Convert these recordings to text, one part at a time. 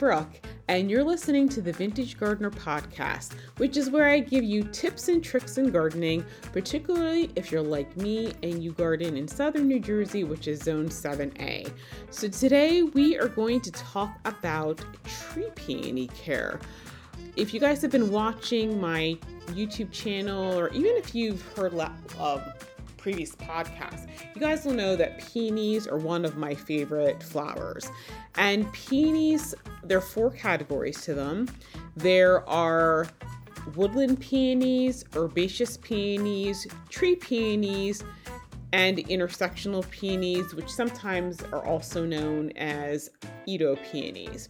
Brooke, and you're listening to the Vintage Gardener Podcast, which is where I give you tips and tricks in gardening, particularly if you're like me and you garden in southern New Jersey, which is Zone 7A. So today we are going to talk about tree peony care. If you guys have been watching my YouTube channel, or even if you've heard of previous podcasts, you guys will know that peonies are one of my favorite flowers. And peonies, there are four categories to them. There are woodland peonies, herbaceous peonies, tree peonies, and intersectional peonies, which sometimes are also known as Itoh peonies.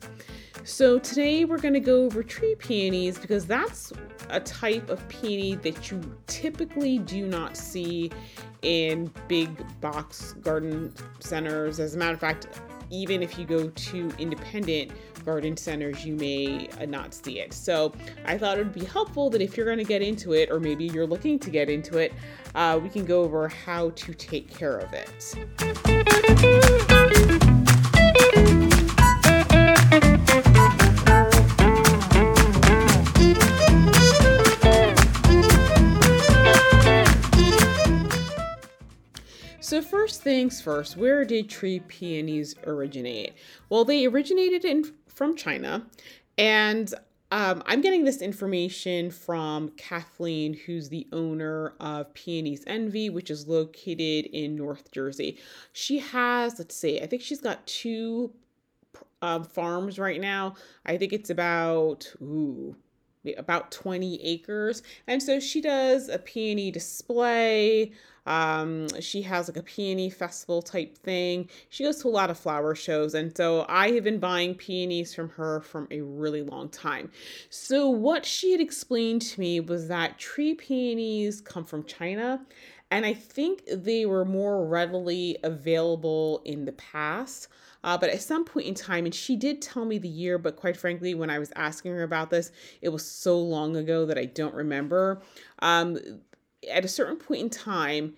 So today we're going to go over tree peonies because that's a type of peony that you typically do not see in big box garden centers. As a matter of fact, even if you go to independent garden centers, you may uh, not see it. So I thought it would be helpful that if you're going to get into it, or maybe you're looking to get into it, uh, we can go over how to take care of it. First things first, where did tree peonies originate? Well, they originated in from China, and um, I'm getting this information from Kathleen, who's the owner of Peony's Envy, which is located in North Jersey. She has, let's see, I think she's got two um, farms right now. I think it's about, ooh, about 20 acres. And so she does a peony display. Um, she has like a peony festival type thing. She goes to a lot of flower shows. And so I have been buying peonies from her from a really long time. So what she had explained to me was that tree peonies come from China. And I think they were more readily available in the past. Uh, but at some point in time, and she did tell me the year, but quite frankly, when I was asking her about this, it was so long ago that I don't remember. Um, at a certain point in time,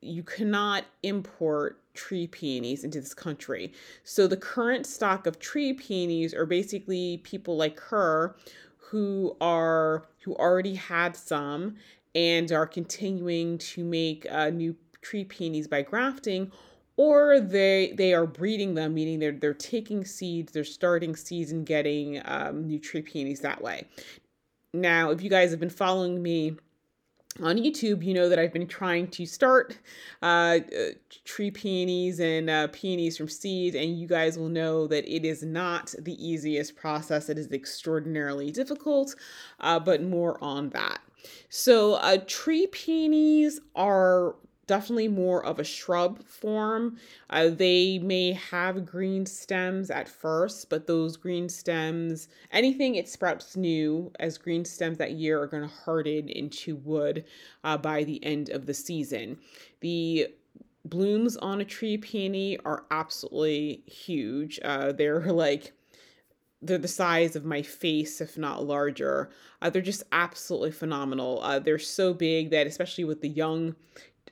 you cannot import tree peonies into this country. So the current stock of tree peonies are basically people like her who are who already had some and are continuing to make uh, new tree peonies by grafting or they they are breeding them meaning they're they're taking seeds they're starting seeds and getting um, new tree peonies that way now if you guys have been following me on YouTube, you know that I've been trying to start uh, uh, tree peonies and uh, peonies from seed, and you guys will know that it is not the easiest process. It is extraordinarily difficult, uh, but more on that. So, uh, tree peonies are definitely more of a shrub form. Uh, they may have green stems at first, but those green stems, anything it sprouts new as green stems that year, are going to harden into wood uh, by the end of the season. The blooms on a tree peony are absolutely huge. Uh, they're like they're the size of my face, if not larger. Uh, they're just absolutely phenomenal. Uh, they're so big that, especially with the young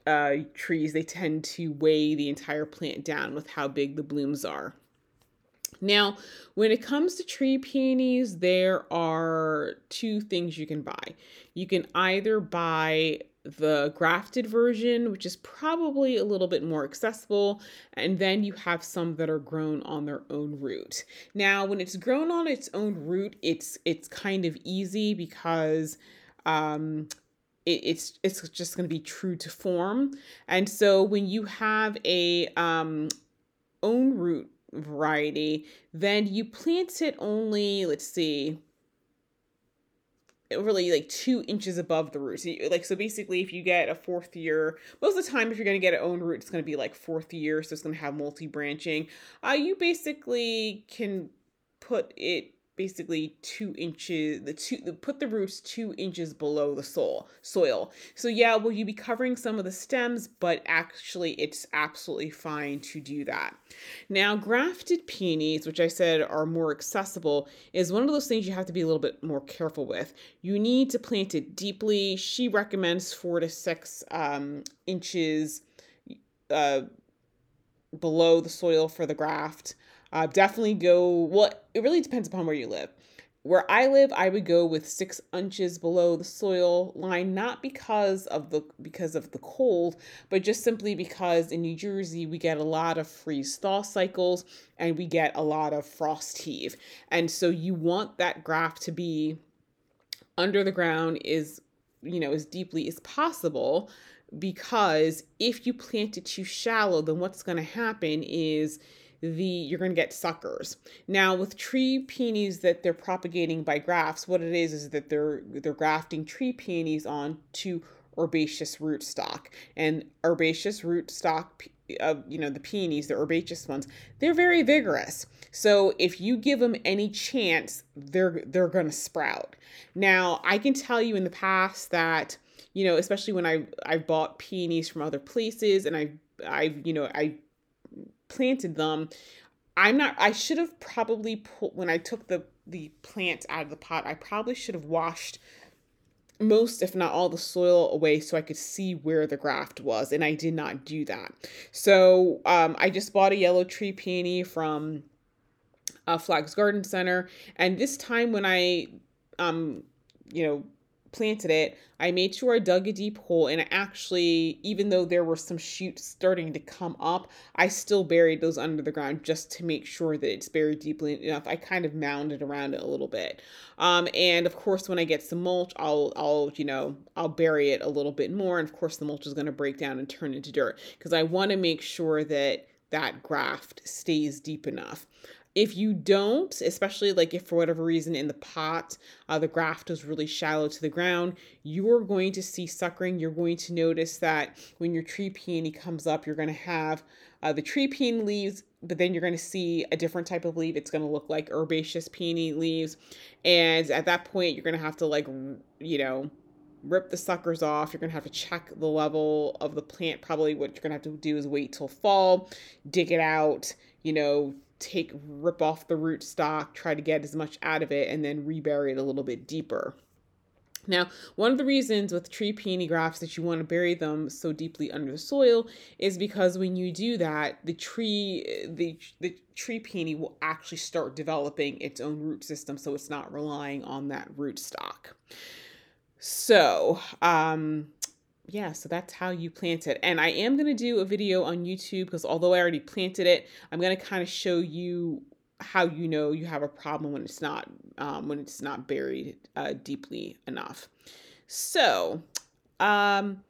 uh, trees, they tend to weigh the entire plant down with how big the blooms are. Now, when it comes to tree peonies, there are two things you can buy. You can either buy the grafted version, which is probably a little bit more accessible, and then you have some that are grown on their own root. Now, when it's grown on its own root, it's it's kind of easy because um, it, it's it's just going to be true to form. And so when you have a um, own root variety, then you plant it only, let's see, really like two inches above the root. So you, like so basically if you get a fourth year, most of the time if you're gonna get an own root, it's gonna be like fourth year, so it's gonna have multi-branching. Uh you basically can put it basically two inches the two the, put the roots two inches below the soil soil. So yeah will you be covering some of the stems but actually it's absolutely fine to do that. Now grafted peonies which i said are more accessible is one of those things you have to be a little bit more careful with. You need to plant it deeply. She recommends four to six um, inches uh, below the soil for the graft Uh, definitely go, well, it really depends upon where you live. Where I live, I would go with six inches below the soil line, not because of the because of the cold, but just simply because in New Jersey we get a lot of freeze thaw cycles and we get a lot of frost heave. And so you want that graft to be under the ground is you know as deeply as possible because if you plant it too shallow then what's going to happen is the you're going to get suckers. Now with tree peonies that they're propagating by grafts, what it is is that they're they're grafting tree peonies onto herbaceous rootstock. And herbaceous rootstock of uh, you know the peonies, the herbaceous ones, they're very vigorous. So if you give them any chance, they're they're going to sprout. Now, I can tell you in the past that you know, especially when I I've bought peonies from other places and I I've you know, I planted them. I'm not I should have probably put when I took the the plant out of the pot, I probably should have washed most if not all the soil away so I could see where the graft was and I did not do that. So um, I just bought a yellow tree peony from uh, Flags Garden Center and this time when I um you know planted it, I made sure I dug a deep hole and actually, even though there were some shoots starting to come up, I still buried those under the ground just to make sure that it's buried deeply enough. I kind of mounded around it a little bit. Um, and of course, when I get some mulch, I'll, I'll, you know, I'll bury it a little bit more. And of course, the mulch is going to break down and turn into dirt because I want to make sure that that graft stays deep enough. If you don't, especially like if for whatever reason in the pot uh, the graft was really shallow to the ground, you're going to see suckering. You're going to notice that when your tree peony comes up, you're going to have uh, the tree peony leaves, but then you're going to see a different type of leaf. It's going to look like herbaceous peony leaves. And at that point, you're going to have to like, you know, rip the suckers off. You're going to have to check the level of the plant. Probably what you're going to have to do is wait till fall, dig it out, you know, take rip off the root stock, try to get as much out of it, and then rebury it a little bit deeper. Now, one of the reasons with tree peony grafts that you want to bury them so deeply under the soil is because when you do that, the tree the the tree peony will actually start developing its own root system so it's not relying on that root stock. So, um yeah, so that's how you plant it. And I am going to do a video on YouTube because although I already planted it, I'm going to kind of show you how you know you have a problem when it's not um, when it's not buried uh, deeply enough. So, um,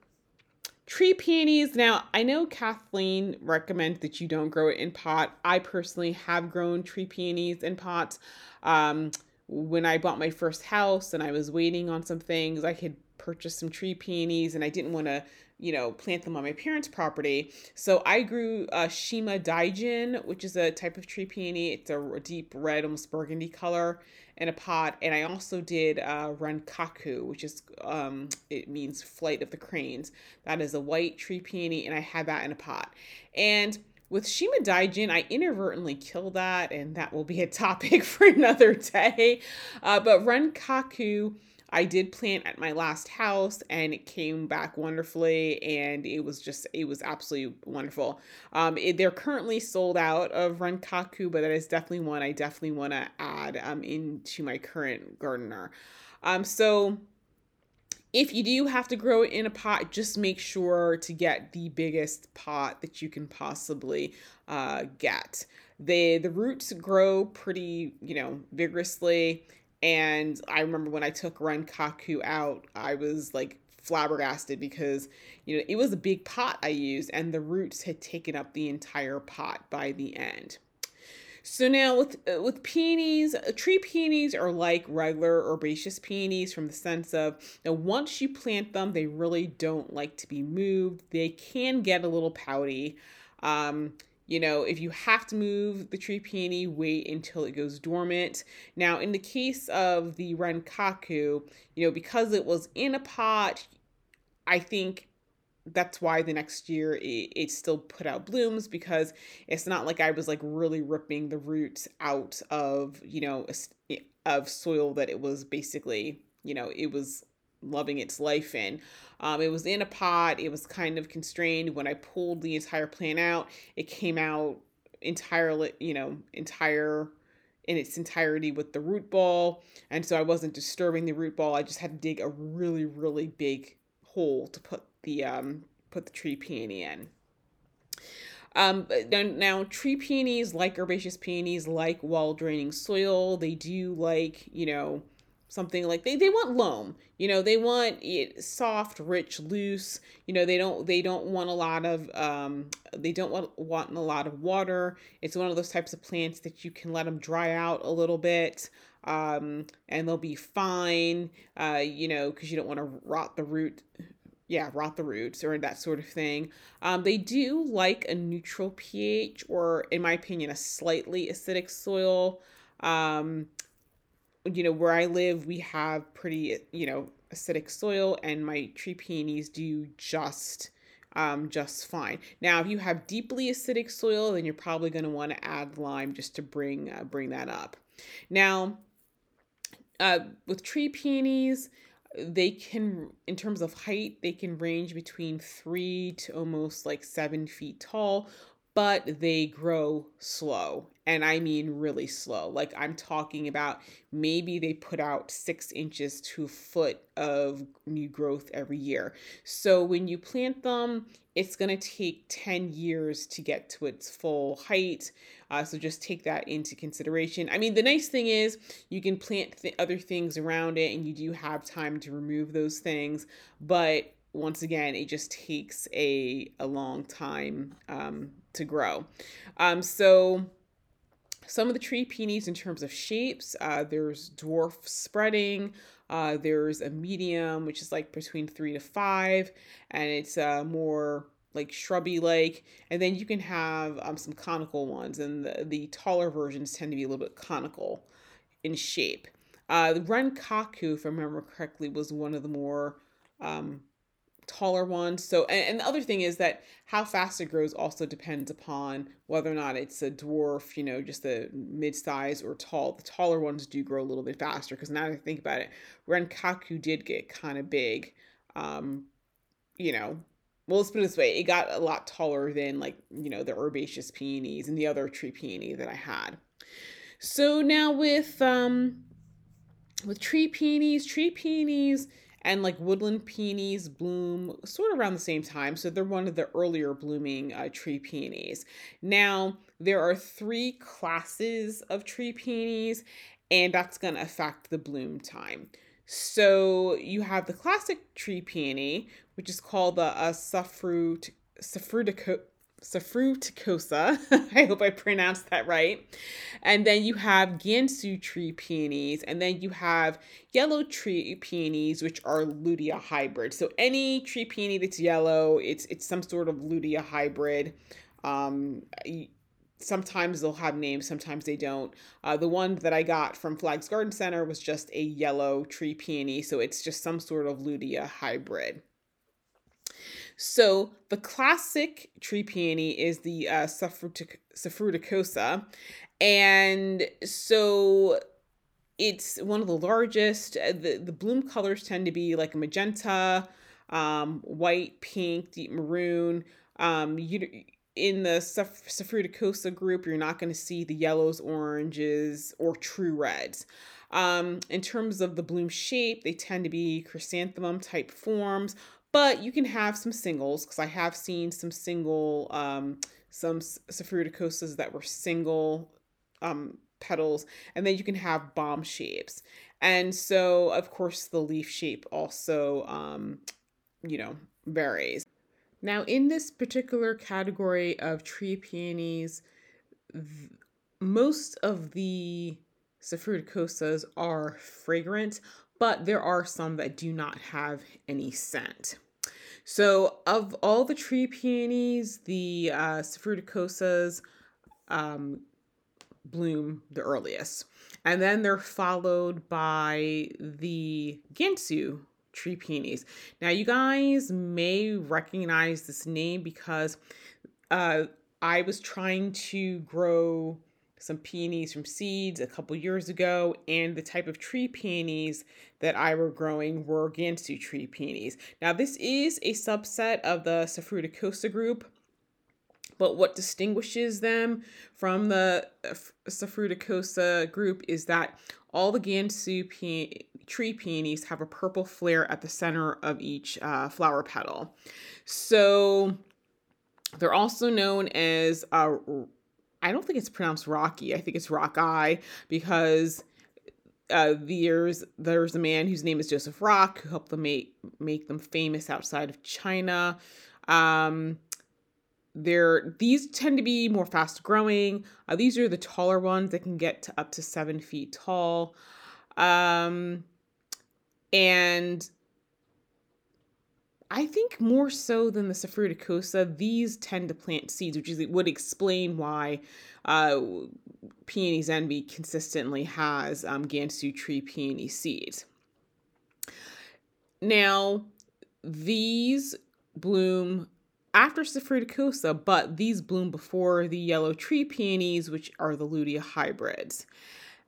tree peonies. Now, I know Kathleen recommends that you don't grow it in pot. I personally have grown tree peonies in pots. Um, when I bought my first house and I was waiting on some things, I could purchase some tree peonies and I didn't want to, you know, plant them on my parents' property. So I grew uh, Shima Daijin, which is a type of tree peony. It's a deep red, almost burgundy color in a pot. And I also did uh, Renkaku, which is, um, it means flight of the cranes. That is a white tree peony and I had that in a pot. And with Shima Daijin, I inadvertently killed that, and that will be a topic for another day. Uh, but Renkaku I did plant at my last house and it came back wonderfully and it was just it was absolutely wonderful. Um, it, they're currently sold out of Renkaku, but that is definitely one I definitely want to add um, into my current gardener. Um, so if you do have to grow it in a pot, just make sure to get the biggest pot that you can possibly uh, get. The the roots grow pretty, you know, vigorously and I remember when I took Renkaku out, I was like flabbergasted because you know it was a big pot I used and the roots had taken up the entire pot by the end. So now with uh, with peonies, uh, tree peonies are like regular herbaceous peonies from the sense of that once you plant them, they really don't like to be moved. They can get a little pouty. Um, you know, if you have to move the tree peony, wait until it goes dormant. Now, in the case of the Renkaku, you know, because it was in a pot, I think that's why the next year it, it still put out blooms because it's not like I was like really ripping the roots out of, you know, of soil that it was basically, you know, it was loving its life in. Um, it was in a pot. It was kind of constrained. When I pulled the entire plant out, it came out entirely, you know, entire in its entirety with the root ball. And so I wasn't disturbing the root ball. I just had to dig a really, really big hole to put the um, put the tree peony in. Um, now, now, tree peonies, like herbaceous peonies, like well draining soil. They do like, you know, something like they, they want loam you know they want it soft rich loose you know they don't they don't want a lot of um they don't want want a lot of water it's one of those types of plants that you can let them dry out a little bit um and they'll be fine uh you know because you don't want to rot the root yeah, rot the roots or that sort of thing. Um, they do like a neutral pH or, in my opinion, a slightly acidic soil. Um, you know, where I live, we have pretty, you know, acidic soil, and my tree peonies do just um, just fine. Now, if you have deeply acidic soil, then you're probably going to want to add lime just to bring uh, bring that up. Now, uh, with tree peonies, they can, in terms of height, they can range between three to almost like seven feet tall, but they grow slow. And I mean really slow. Like I'm talking about maybe they put out six inches to a foot of new growth every year. So when you plant them, it's going to take 10 years to get to its full height. Uh, so just take that into consideration. I mean, the nice thing is you can plant th- other things around it and you do have time to remove those things. But once again, it just takes a, a long time um, to grow. Um, so some of the tree peonies in terms of shapes, uh, there's dwarf spreading, uh, there's a medium, which is like between three to five, and it's uh, more like shrubby like and then you can have um, some conical ones and the, the taller versions tend to be a little bit conical in shape. Uh, the renkaku if i remember correctly was one of the more um, taller ones. So, and, and, the other thing is that how fast it grows also depends upon whether or not it's a dwarf, you know, just a mid size or tall. The taller ones do grow a little bit faster because now that I think about it, Renkaku did get kind of big. Um, you know, well, let's put it this way: it got a lot taller than like you know the herbaceous peonies and the other tree peony that I had. So now with um, with tree peonies, tree peonies and like woodland peonies bloom sort of around the same time. So they're one of the earlier blooming uh, tree peonies. Now, there are three classes of tree peonies, and that's going to affect the bloom time. So you have the classic tree peony, which is called the uh, Safrut, Suffruticosa. I hope I pronounced that right. And then you have Gansu tree peonies, and then you have yellow tree peonies, which are Lutea hybrid. So any tree peony that's yellow, it's it's some sort of Lutea hybrid. Um, sometimes they'll have names, sometimes they don't. Uh, the one that I got from Flags Garden Center was just a yellow tree peony, so it's just some sort of Lutea hybrid. So the classic tree peony is the uh, Suffruticosa, and so it's one of the largest. Uh, the, the bloom colors tend to be like magenta, um, white, pink, deep maroon. Um, you in the Suffruticosa group, you're not going to see the yellows, oranges, or true reds. Um, in terms of the bloom shape, they tend to be chrysanthemum type forms, but you can have some singles because I have seen some single, um, some Suffruticosas that were single um, petals, and then you can have bomb shapes. And so, of course, the leaf shape also, um, you know, varies. Now, in this particular category of tree peonies, th- most of the Suffruticosas are fragrant, but there are some that do not have any scent. So, of all the tree peonies, the uh, um, bloom the earliest. And then they're followed by the Gansu tree peonies. Now, you guys may recognize this name because uh, I was trying to grow some peonies from seeds a couple years ago, and the type of tree peonies that I were growing were Gansu tree peonies. Now, this is a subset of the Suffruticosa group, But what distinguishes them from the uh, Suffruticosa group is that all the Gansu tree peonies have a purple flare at the center of each uh, flower petal. So they're also known as, uh, I don't think it's pronounced rocky, I think it's rock eye because uh, there's there's a man whose name is Joseph Rock who helped them make make them famous outside of China. Um, they're these tend to be more fast growing. Uh, these are the taller ones that can get to up to seven feet tall, um, and I think more so than the Suffruticosa, these tend to plant seeds, which is would explain why uh, Peony's Envy consistently has um, Gansu tree peony seeds. Now, these bloom after Suffruticosa, but these bloom before the yellow tree peonies, which are the Lutea hybrids.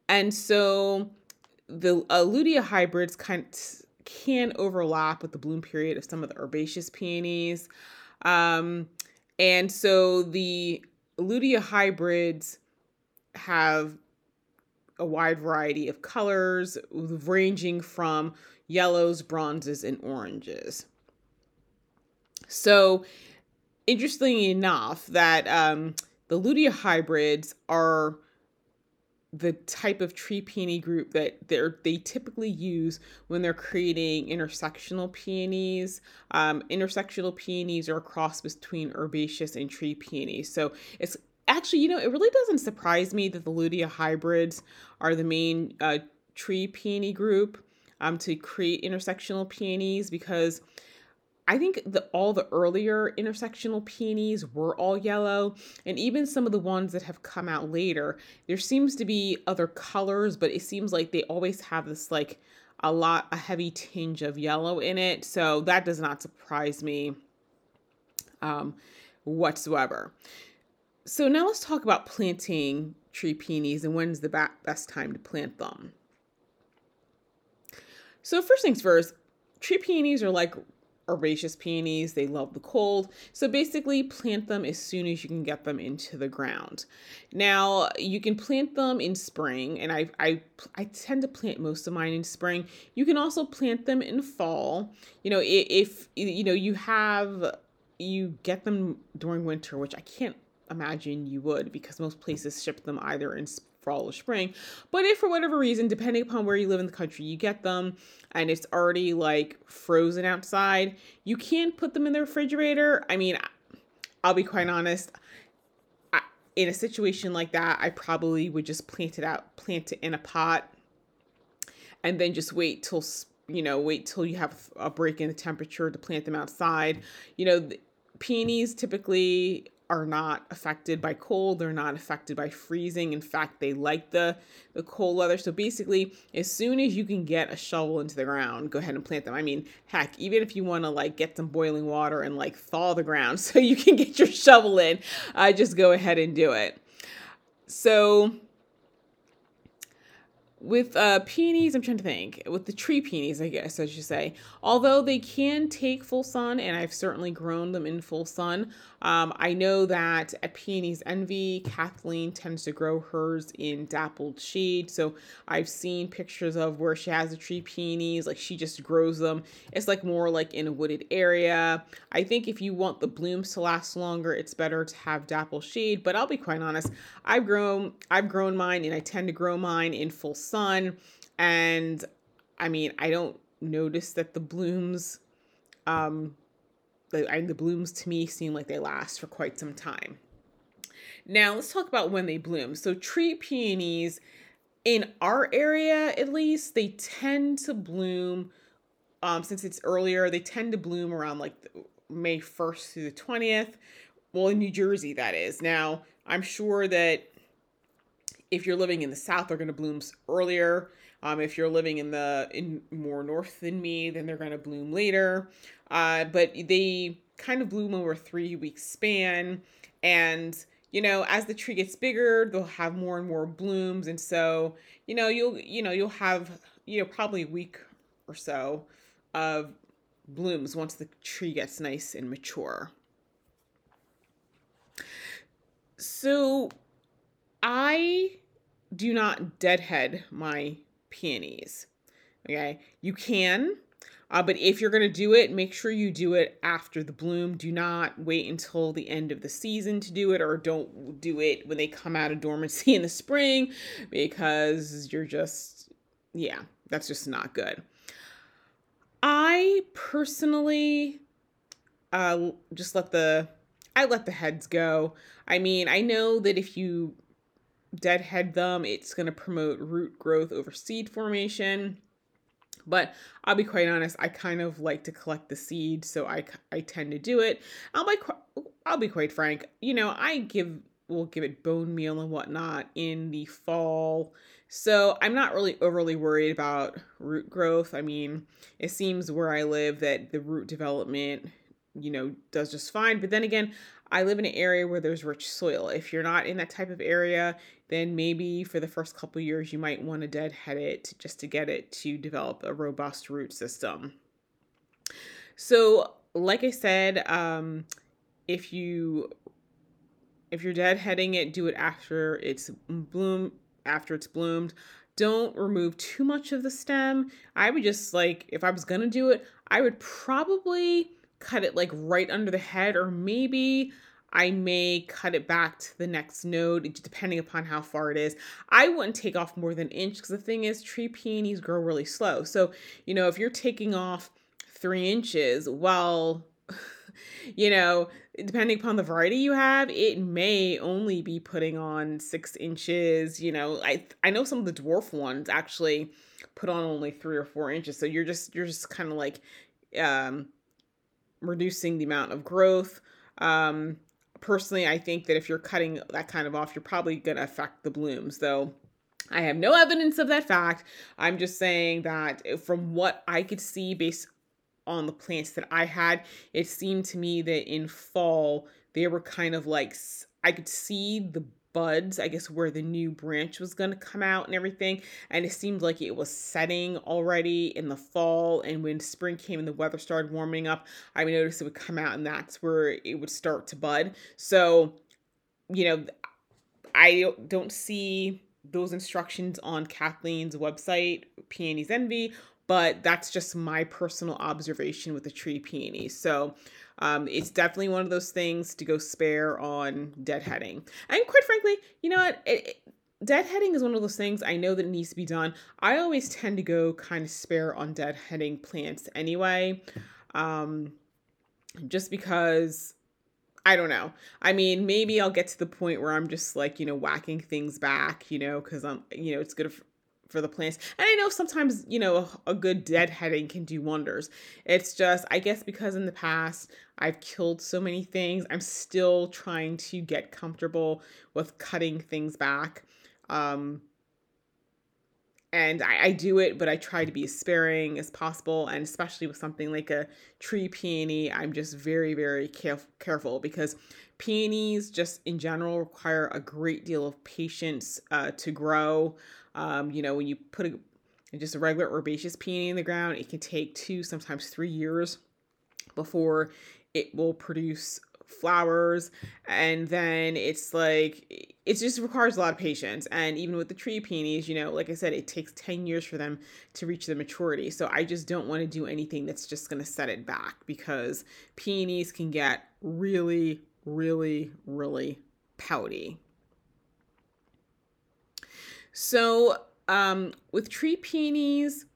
And so the uh, Lutea hybrids kind of can overlap with the bloom period of some of the herbaceous peonies. Um, and so the Lutea hybrids have a wide variety of colors, ranging from yellows, bronzes, and oranges. So, interestingly enough, that um, the Lutea hybrids are the type of tree peony group that they're they typically use when they're creating intersectional peonies. Um, intersectional peonies are a cross between herbaceous and tree peonies. So it's actually, you know, it really doesn't surprise me that the Lutea hybrids are the main uh, tree peony group um, to create intersectional peonies because I think that all the earlier intersectional peonies were all yellow, and even some of the ones that have come out later, there seems to be other colors, but it seems like they always have this like a lot a heavy tinge of yellow in it. So that does not surprise me um, whatsoever. So now let's talk about planting tree peonies and when's the best time to plant them. So first things first, tree peonies are like herbaceous peonies. They love the cold. So basically, plant them as soon as you can get them into the ground. Now, you can plant them in spring, and I, I, I tend to plant most of mine in spring. You can also plant them in fall. You know, if, you know you have you get them during winter, which I can't imagine you would because most places ship them either in fall or spring. But if for whatever reason, depending upon where you live in the country, you get them and it's already like frozen outside, you can put them in the refrigerator. I mean, I'll be quite honest. In a situation like that, I probably would just plant it out, plant it in a pot, and then just wait till you know wait till you have a break in the temperature to plant them outside. You know, peonies typically are not affected by cold. They're not affected by freezing. In fact, they like the, the cold weather. So basically, as soon as you can get a shovel into the ground, go ahead and plant them. I mean, heck, even if you want to like get some boiling water and like thaw the ground so you can get your shovel in, uh, just go ahead and do it. So with uh, peonies, I'm trying to think. With the tree peonies, I guess I should say. Although they can take full sun, and I've certainly grown them in full sun, um, I know that at Peony's Envy, Kathleen tends to grow hers in dappled shade. So I've seen pictures of where she has the tree peonies, like she just grows them. It's like more like in a wooded area. I think if you want the blooms to last longer, it's better to have dapple shade. But I'll be quite honest, I've grown I've grown mine, and I tend to grow mine in full sun. And I mean, I don't notice that the blooms um the, the blooms to me seem like they last for quite some time. Now, let's talk about when they bloom. So, tree peonies, in our area at least, they tend to bloom, um, since it's earlier, they tend to bloom around like May 1st through the 20th. Well, in New Jersey, that is. Now, I'm sure that if you're living in the South, they're going to bloom earlier. Um, if you're living in the in more north than me, then they're going to bloom later. Uh, but they kind of bloom over three week span, and you know as the tree gets bigger, they'll have more and more blooms, and so you know you'll you know you'll have you know probably a week or so of blooms once the tree gets nice and mature. So I do not deadhead my peonies. Okay, you can, uh, but if you're going to do it, make sure you do it after the bloom. Do not wait until the end of the season to do it, or don't do it when they come out of dormancy in the spring because you're just, yeah, that's just not good. I personally uh, just let the I let the heads go. I mean, I know that if you deadhead them, it's going to promote root growth over seed formation. But I'll be quite honest, I kind of like to collect the seed, so I, I tend to do it. I'll be I'll be quite frank. You know, I give will give it bone meal and whatnot in the fall. So I'm not really overly worried about root growth. I mean, it seems where I live that the root development, you know, does just fine. But then again, I live in an area where there's rich soil. If you're not in that type of area, then maybe for the first couple years you might want to deadhead it just to get it to develop a robust root system. So, like I said, um, if you if you're deadheading it, do it after it's bloom after it's bloomed. Don't remove too much of the stem. I would just like if I was gonna do it, I would probably cut it like right under the head, or maybe I may cut it back to the next node, depending upon how far it is. I wouldn't take off more than an inch because the thing is, tree peonies grow really slow. So, you know, if you're taking off three inches, well, you know, depending upon the variety you have, it may only be putting on six inches. You know, I I know some of the dwarf ones actually put on only three or four inches. So you're just you're just kind of like um reducing the amount of growth. Um, personally, I think that if you're cutting that kind of off, you're probably going to affect the blooms, though. I have no evidence of that fact. I'm just saying that eh, from what I could see based on the plants that I had, it seemed to me that in fall they were kind of like I could see the buds, I guess, where the new branch was going to come out and everything. And it seemed like it was setting already in the fall. And when spring came and the weather started warming up, I noticed it would come out and that's where it would start to bud. So, you know, I don't see those instructions on Kathleen's website, Peony's Envy, but that's just my personal observation with the tree peony. So um, it's definitely one of those things to go spare on deadheading. And quite frankly, you know what? It, it, deadheading is one of those things I know that needs to be done. I always tend to go kind of spare on deadheading plants anyway. Um, just because I don't know. I mean, maybe I'll get to the point where I'm just like, you know, whacking things back, you know, because I'm, you know, it's good the plants. And I know sometimes, you know, a, a good deadheading can do wonders. It's just, I guess, because in the past I've killed so many things, I'm still trying to get comfortable with cutting things back. Um, and I, I, do it, but I try to be as sparing as possible. And especially with something like a tree peony, I'm just very, very caref- careful because peonies, just in general, require a great deal of patience uh, to grow. Um, you know, when you put a, just a regular herbaceous peony in the ground, it can take two, sometimes three years before it will produce flowers. And then it's like it just requires a lot of patience. And even with the tree peonies you know like i said it takes 10 years for them to reach the maturity. So i just don't want to do anything that's just going to set it back because peonies can get really really really pouty so um, with tree peonies,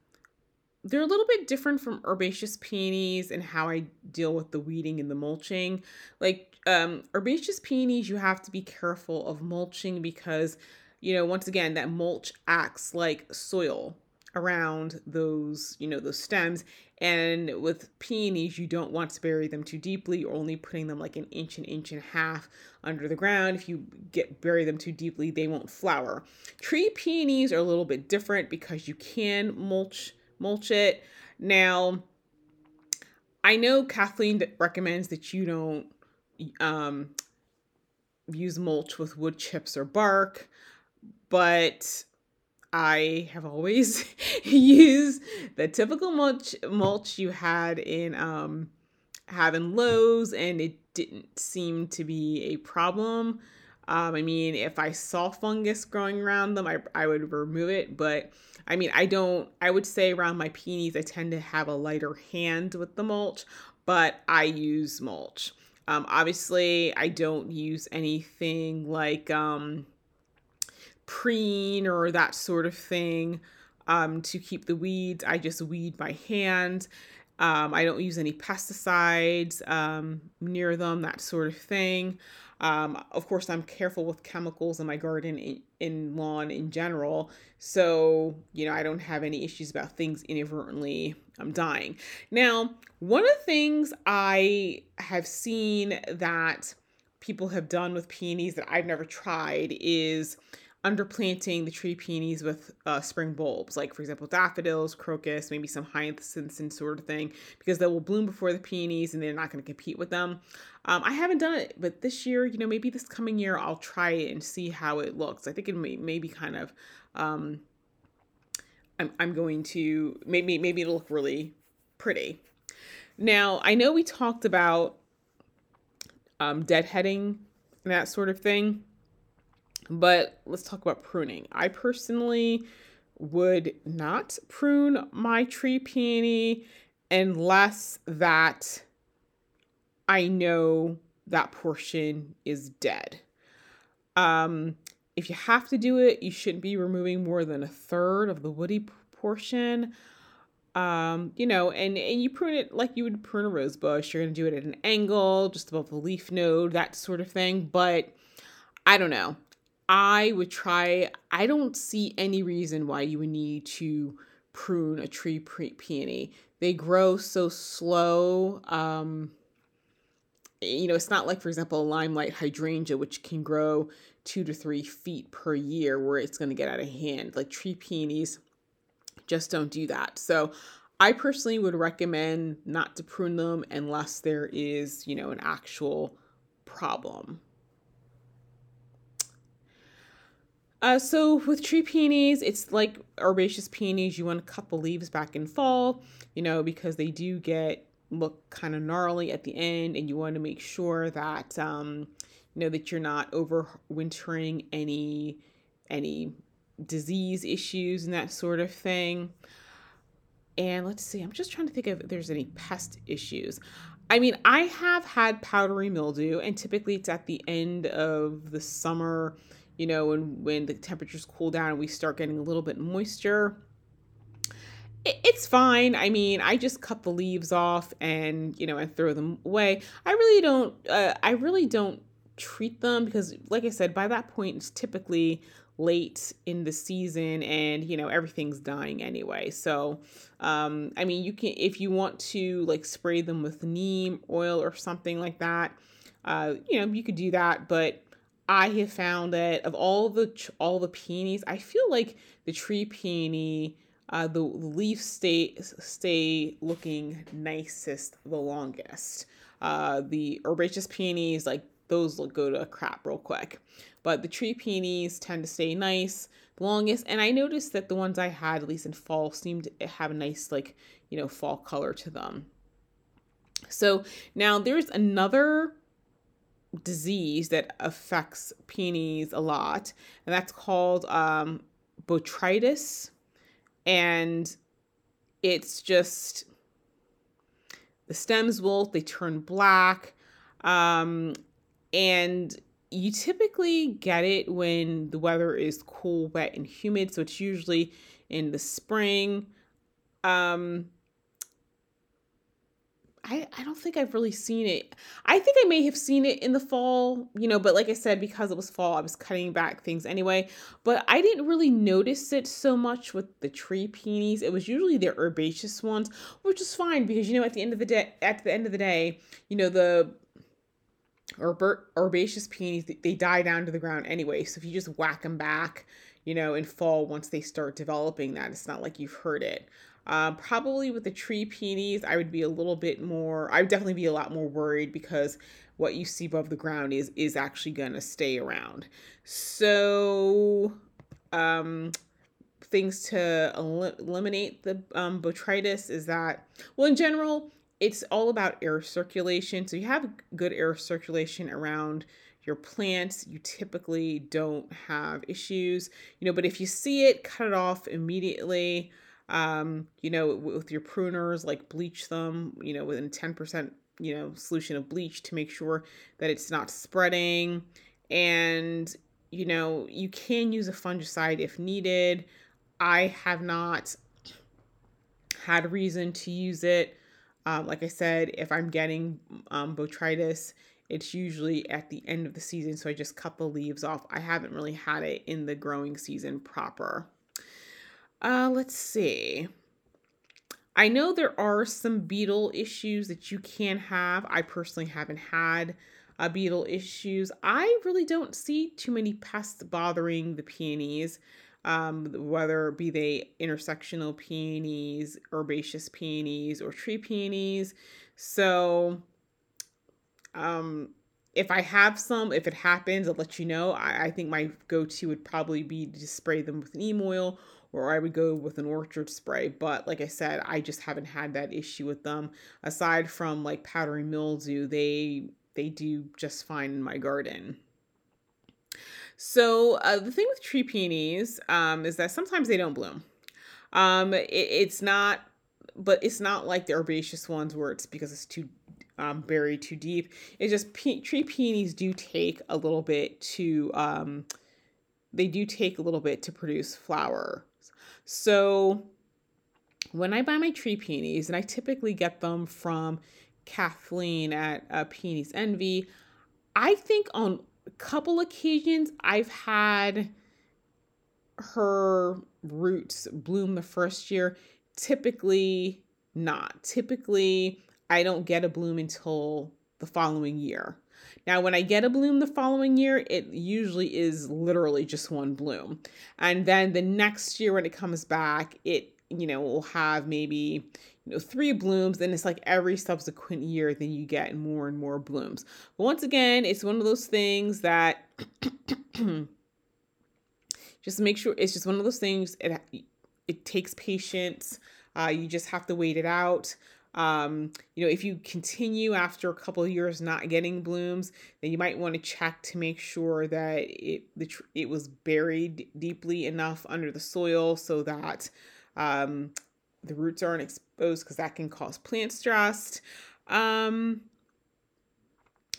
they're a little bit different from herbaceous peonies and how I deal with the weeding and the mulching. Like um, herbaceous peonies, you have to be careful of mulching because, you know, once again, that mulch acts like soil around those, you know, those stems. And with peonies, you don't want to bury them too deeply. You're only putting them like an inch, an inch and a half under the ground. If you get bury them too deeply, they won't flower. Tree peonies are a little bit different because you can mulch mulch it. Now, I know Kathleen recommends that you don't um, use mulch with wood chips or bark, but I have always used the typical mulch mulch you had in um having Lowe's and it didn't seem to be a problem. Um, I mean, if I saw fungus growing around them, I, I would remove it. But I mean, I don't, I would say around my peonies, I tend to have a lighter hand with the mulch, but I use mulch. Um, obviously, I don't use anything like um, preen or that sort of thing um, to keep the weeds. I just weed by hand. Um, I don't use any pesticides um, near them, that sort of thing. Um, of course, I'm careful with chemicals in my garden in, in lawn in general. So, you know, I don't have any issues about things inadvertently I'm dying. Now, one of the things I have seen that people have done with peonies that I've never tried is underplanting the tree peonies with uh, spring bulbs, like for example daffodils, crocus, maybe some hyacinths and sort of thing, because they will bloom before the peonies and they're not going to compete with them. Um, I haven't done it, but this year, you know, maybe this coming year I'll try it and see how it looks. I think it may, may be kind of. Um, I'm, I'm going to maybe maybe it'll look really pretty. Now I know we talked about um, deadheading and that sort of thing. But let's talk about pruning. I personally would not prune my tree peony unless that I know that portion is dead. Um, if you have to do it, you shouldn't be removing more than a third of the woody portion. Um, you know, and, and you prune it like you would prune a rose bush. You're going to do it at an angle, just above the leaf node, that sort of thing. But I don't know. I would try, I don't see any reason why you would need to prune a tree peony. They grow so slow. Um, you know, it's not like, for example, a limelight hydrangea, which can grow two to three feet per year, where it's going to get out of hand. Like tree peonies just don't do that. So I personally would recommend not to prune them unless there is, you know, an actual problem. Uh, so with tree peonies, it's like herbaceous peonies. You want to cut the leaves back in fall, you know, because they do get look kind of gnarly at the end, and you want to make sure that um, you know that you're not overwintering any any disease issues and that sort of thing. And let's see, I'm just trying to think if there's any pest issues. I mean, I have had powdery mildew, and typically it's at the end of the summer you know, when when the temperatures cool down and we start getting a little bit moisture. It, it's fine. I mean, I just cut the leaves off and you know and throw them away. I really don't. Uh, I really don't treat them because, like I said, by that point it's typically late in the season and you know everything's dying anyway so um i mean you can if you want to like spray them with neem oil or something like that uh you know you could do that but I have found that of all the all the peonies, I feel like the tree peony, uh, the leaves stay stay looking nicest the longest. Uh, the herbaceous peonies, like those look go to crap real quick, but the tree peonies tend to stay nice the longest. And I noticed that the ones I had, at least in fall, seemed to have a nice like you know fall color to them. So now there's another disease that affects peonies a lot, and that's called um, botrytis. And it's just the stems wilt, they turn black. Um, and you typically get it when the weather is cool, wet, and humid. So it's usually in the spring. Um, I, I don't think I've really seen it. I think I may have seen it in the fall, you know, but like I said, because it was fall, I was cutting back things anyway. But I didn't really notice it so much with the tree peonies. It was usually the herbaceous ones, which is fine because you know at the end of the day, at the end of the day, you know the herb- herbaceous peonies they die down to the ground anyway. So if you just whack them back, you know, in fall once they start developing that, it's not like you've hurt it. Um, probably with the tree peonies, I would be a little bit more. I would definitely be a lot more worried because what you see above the ground is is actually gonna stay around. So, um, things to el- eliminate the um, botrytis is that well, in general, it's all about air circulation. So you have good air circulation around your plants, you typically don't have issues, you know, but if you see it, cut it off immediately. Um, you know, with your pruners, like bleach them, you know, within 10%, you know, solution of bleach to make sure that it's not spreading. And, you know, you can use a fungicide if needed. I have not had reason to use it. Um, like I said, if I'm getting um, botrytis, it's usually at the end of the season, so I just cut the leaves off. I haven't really had it in the growing season proper. Uh, let's see. I know there are some beetle issues that you can have. I personally haven't had uh, beetle issues. I really don't see too many pests bothering the peonies, um, whether be they intersectional peonies, herbaceous peonies, or tree peonies. So um, if I have some, if it happens, I'll let you know. I, I think my go-to would probably be to spray them with neem oil or I would go with an orchard spray. But like I said, I just haven't had that issue with them. Aside from like powdery mildew, they they do just fine in my garden. So uh, the thing with tree peonies um, is that sometimes they don't bloom. Um, it, it's not, but it's not like the herbaceous ones where it's because it's too um, buried too deep. It's just pe- tree peonies do take a little bit to um, they do take a little bit to produce flowers. So when I buy my tree peonies, and I typically get them from Kathleen at uh, Peony's Envy, I think on a couple occasions I've had her roots bloom the first year. Typically not. Typically I don't get a bloom until the following year. Now, when I get a bloom the following year, it usually is literally just one bloom. And then the next year when it comes back, it, you know, will have maybe, you know, three blooms. And it's like every subsequent year, then you get more and more blooms. But once again, it's one of those things that just make sure it's just one of those things. It, it takes patience. Uh, you just have to wait it out. Um, you know, if you continue after a couple of years not getting blooms, then you might want to check to make sure that it the tr- it was buried deeply enough under the soil so that um, the roots aren't exposed because that can cause plant stress. Um,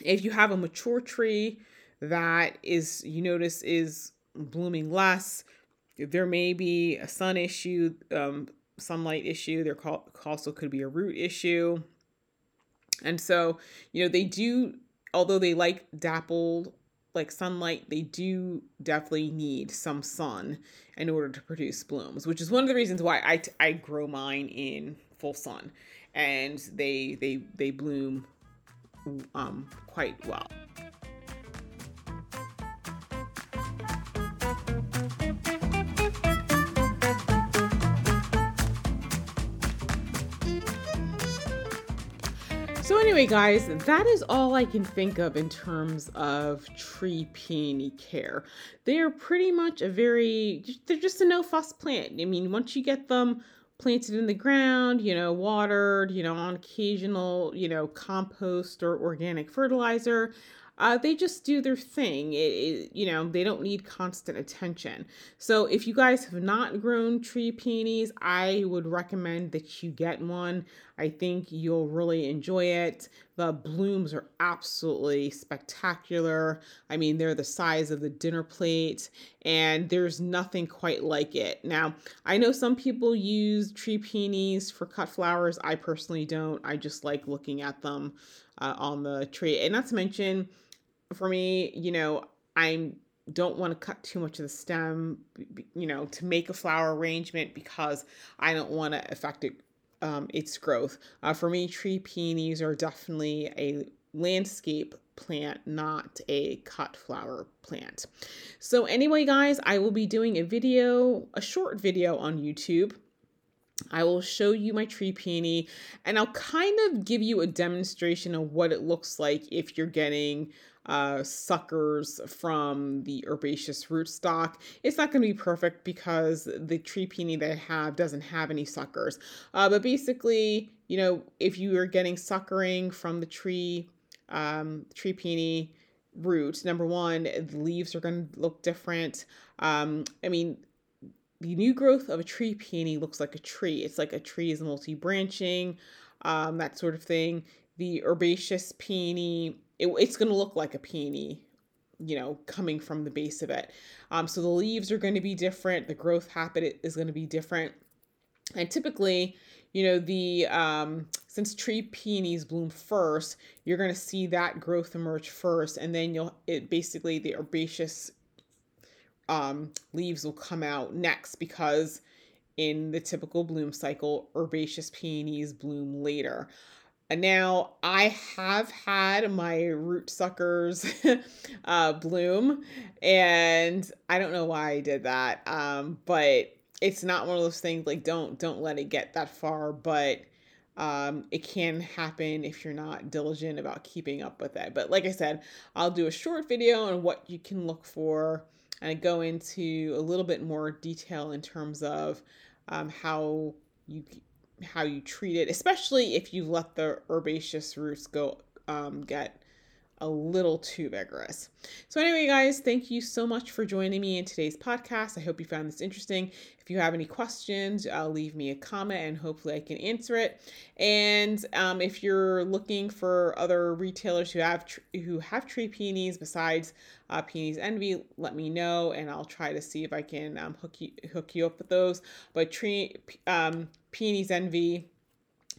if you have a mature tree that is you notice is blooming less, there may be a sun issue. Um, sunlight issue. There also could be a root issue. And so, you know, they do, although they like dappled like sunlight, they do definitely need some sun in order to produce blooms, which is one of the reasons why I, I grow mine in full sun and they they they bloom um quite well. Anyway, guys, that is all I can think of in terms of tree peony care. They are pretty much a very, they're just a no fuss plant. I mean, once you get them planted in the ground, you know, watered, you know, on occasional, you know, compost or organic fertilizer, uh, they just do their thing. It, it, you know, they don't need constant attention. So if you guys have not grown tree peonies, I would recommend that you get one. I think you'll really enjoy it. The blooms are absolutely spectacular. I mean, they're the size of the dinner plate, and there's nothing quite like it. Now, I know some people use tree peonies for cut flowers. I personally don't. I just like looking at them uh, on the tree. And not to mention, for me, you know, I don't want to cut too much of the stem, you know, to make a flower arrangement because I don't want to affect it, um, its growth. Uh, for me, tree peonies are definitely a landscape plant, not a cut flower plant. So anyway, guys, I will be doing a video, a short video on YouTube. I will show you my tree peony and I'll kind of give you a demonstration of what it looks like if you're getting uh, suckers from the herbaceous rootstock. It's not going to be perfect because the tree peony that I have doesn't have any suckers. Uh, but basically, you know, if you are getting suckering from the tree, um, tree peony root, number one, the leaves are going to look different. Um, I mean, the new growth of a tree peony looks like a tree. It's like a tree is multi branching, um, that sort of thing. The herbaceous peony it, it's going to look like a peony you know coming from the base of it. Um, so the leaves are going to be different the growth habit is going to be different. And typically you know the um, since tree peonies bloom first you're going to see that growth emerge first and then you'll it basically the herbaceous um, leaves will come out next because in the typical bloom cycle herbaceous peonies bloom later now I have had my root suckers uh, bloom, and I don't know why I did that. Um, but it's not one of those things like don't don't let it get that far. But um, it can happen if you're not diligent about keeping up with it. But like I said, I'll do a short video on what you can look for and go into a little bit more detail in terms of um, how you how you treat it, especially if you let the herbaceous roots go um, get a little too vigorous. So, anyway, guys, thank you so much for joining me in today's podcast. I hope you found this interesting. If you have any questions, uh, leave me a comment and hopefully I can answer it. And um, if you're looking for other retailers who have tr- who have tree peonies besides uh, Peony's Envy, let me know and I'll try to see if I can um, hook you hook you up with those. But tree um, Peony's Envy,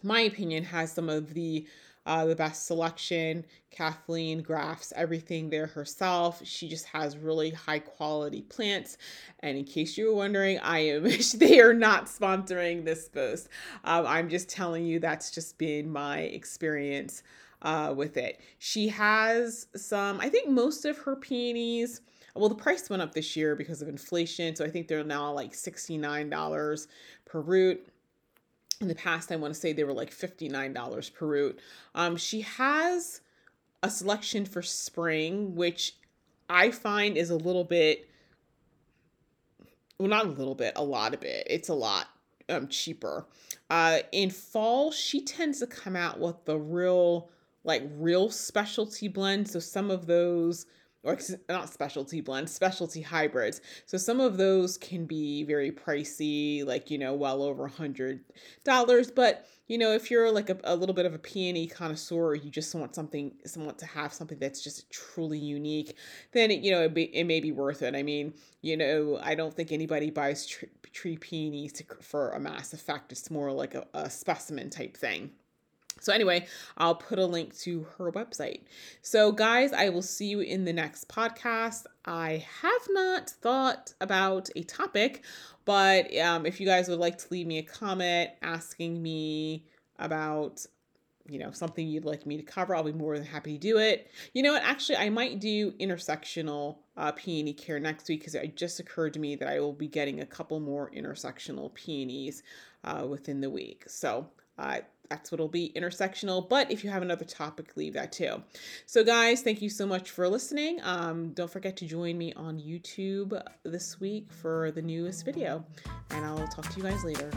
my opinion, has some of the uh, the best selection. Kathleen grafts everything there herself. She just has really high quality plants. And in case you were wondering, I am they are not sponsoring this post. Um, I'm just telling you that's just been my experience uh, with it. She has some, I think most of her peonies. Well, the price went up this year because of inflation, so I think they're now like $69 per root in the past i want to say they were like $59 per root um, she has a selection for spring which i find is a little bit well not a little bit a lot of it. It's a lot um, cheaper. Uh, in fall she tends to come out with the real like real specialty blend so some of those or not specialty blends, specialty hybrids. So some of those can be very pricey, like, you know, well over a hundred dollars. But, you know, if you're like a, a little bit of a peony connoisseur, you just want something, someone to have something that's just truly unique, then, it, you know, it, be, it may be worth it. I mean, you know, I don't think anybody buys tree, tree peonies to, for a mass effect. It's more like a, a specimen type thing. So, anyway, I'll put a link to her website. So, guys, I will see you in the next podcast. I have not thought about a topic, but um, if you guys would like to leave me a comment asking me about you know something you'd like me to cover i'll be more than happy to do it you know what actually i might do intersectional uh, peony care next week because it just occurred to me that i will be getting a couple more intersectional peonies uh, within the week so uh, that's what'll be intersectional. But if you have another topic, leave that too. So, guys, thank you so much for listening. Um, don't forget to join me on YouTube this week for the newest video, and I'll talk to you guys later.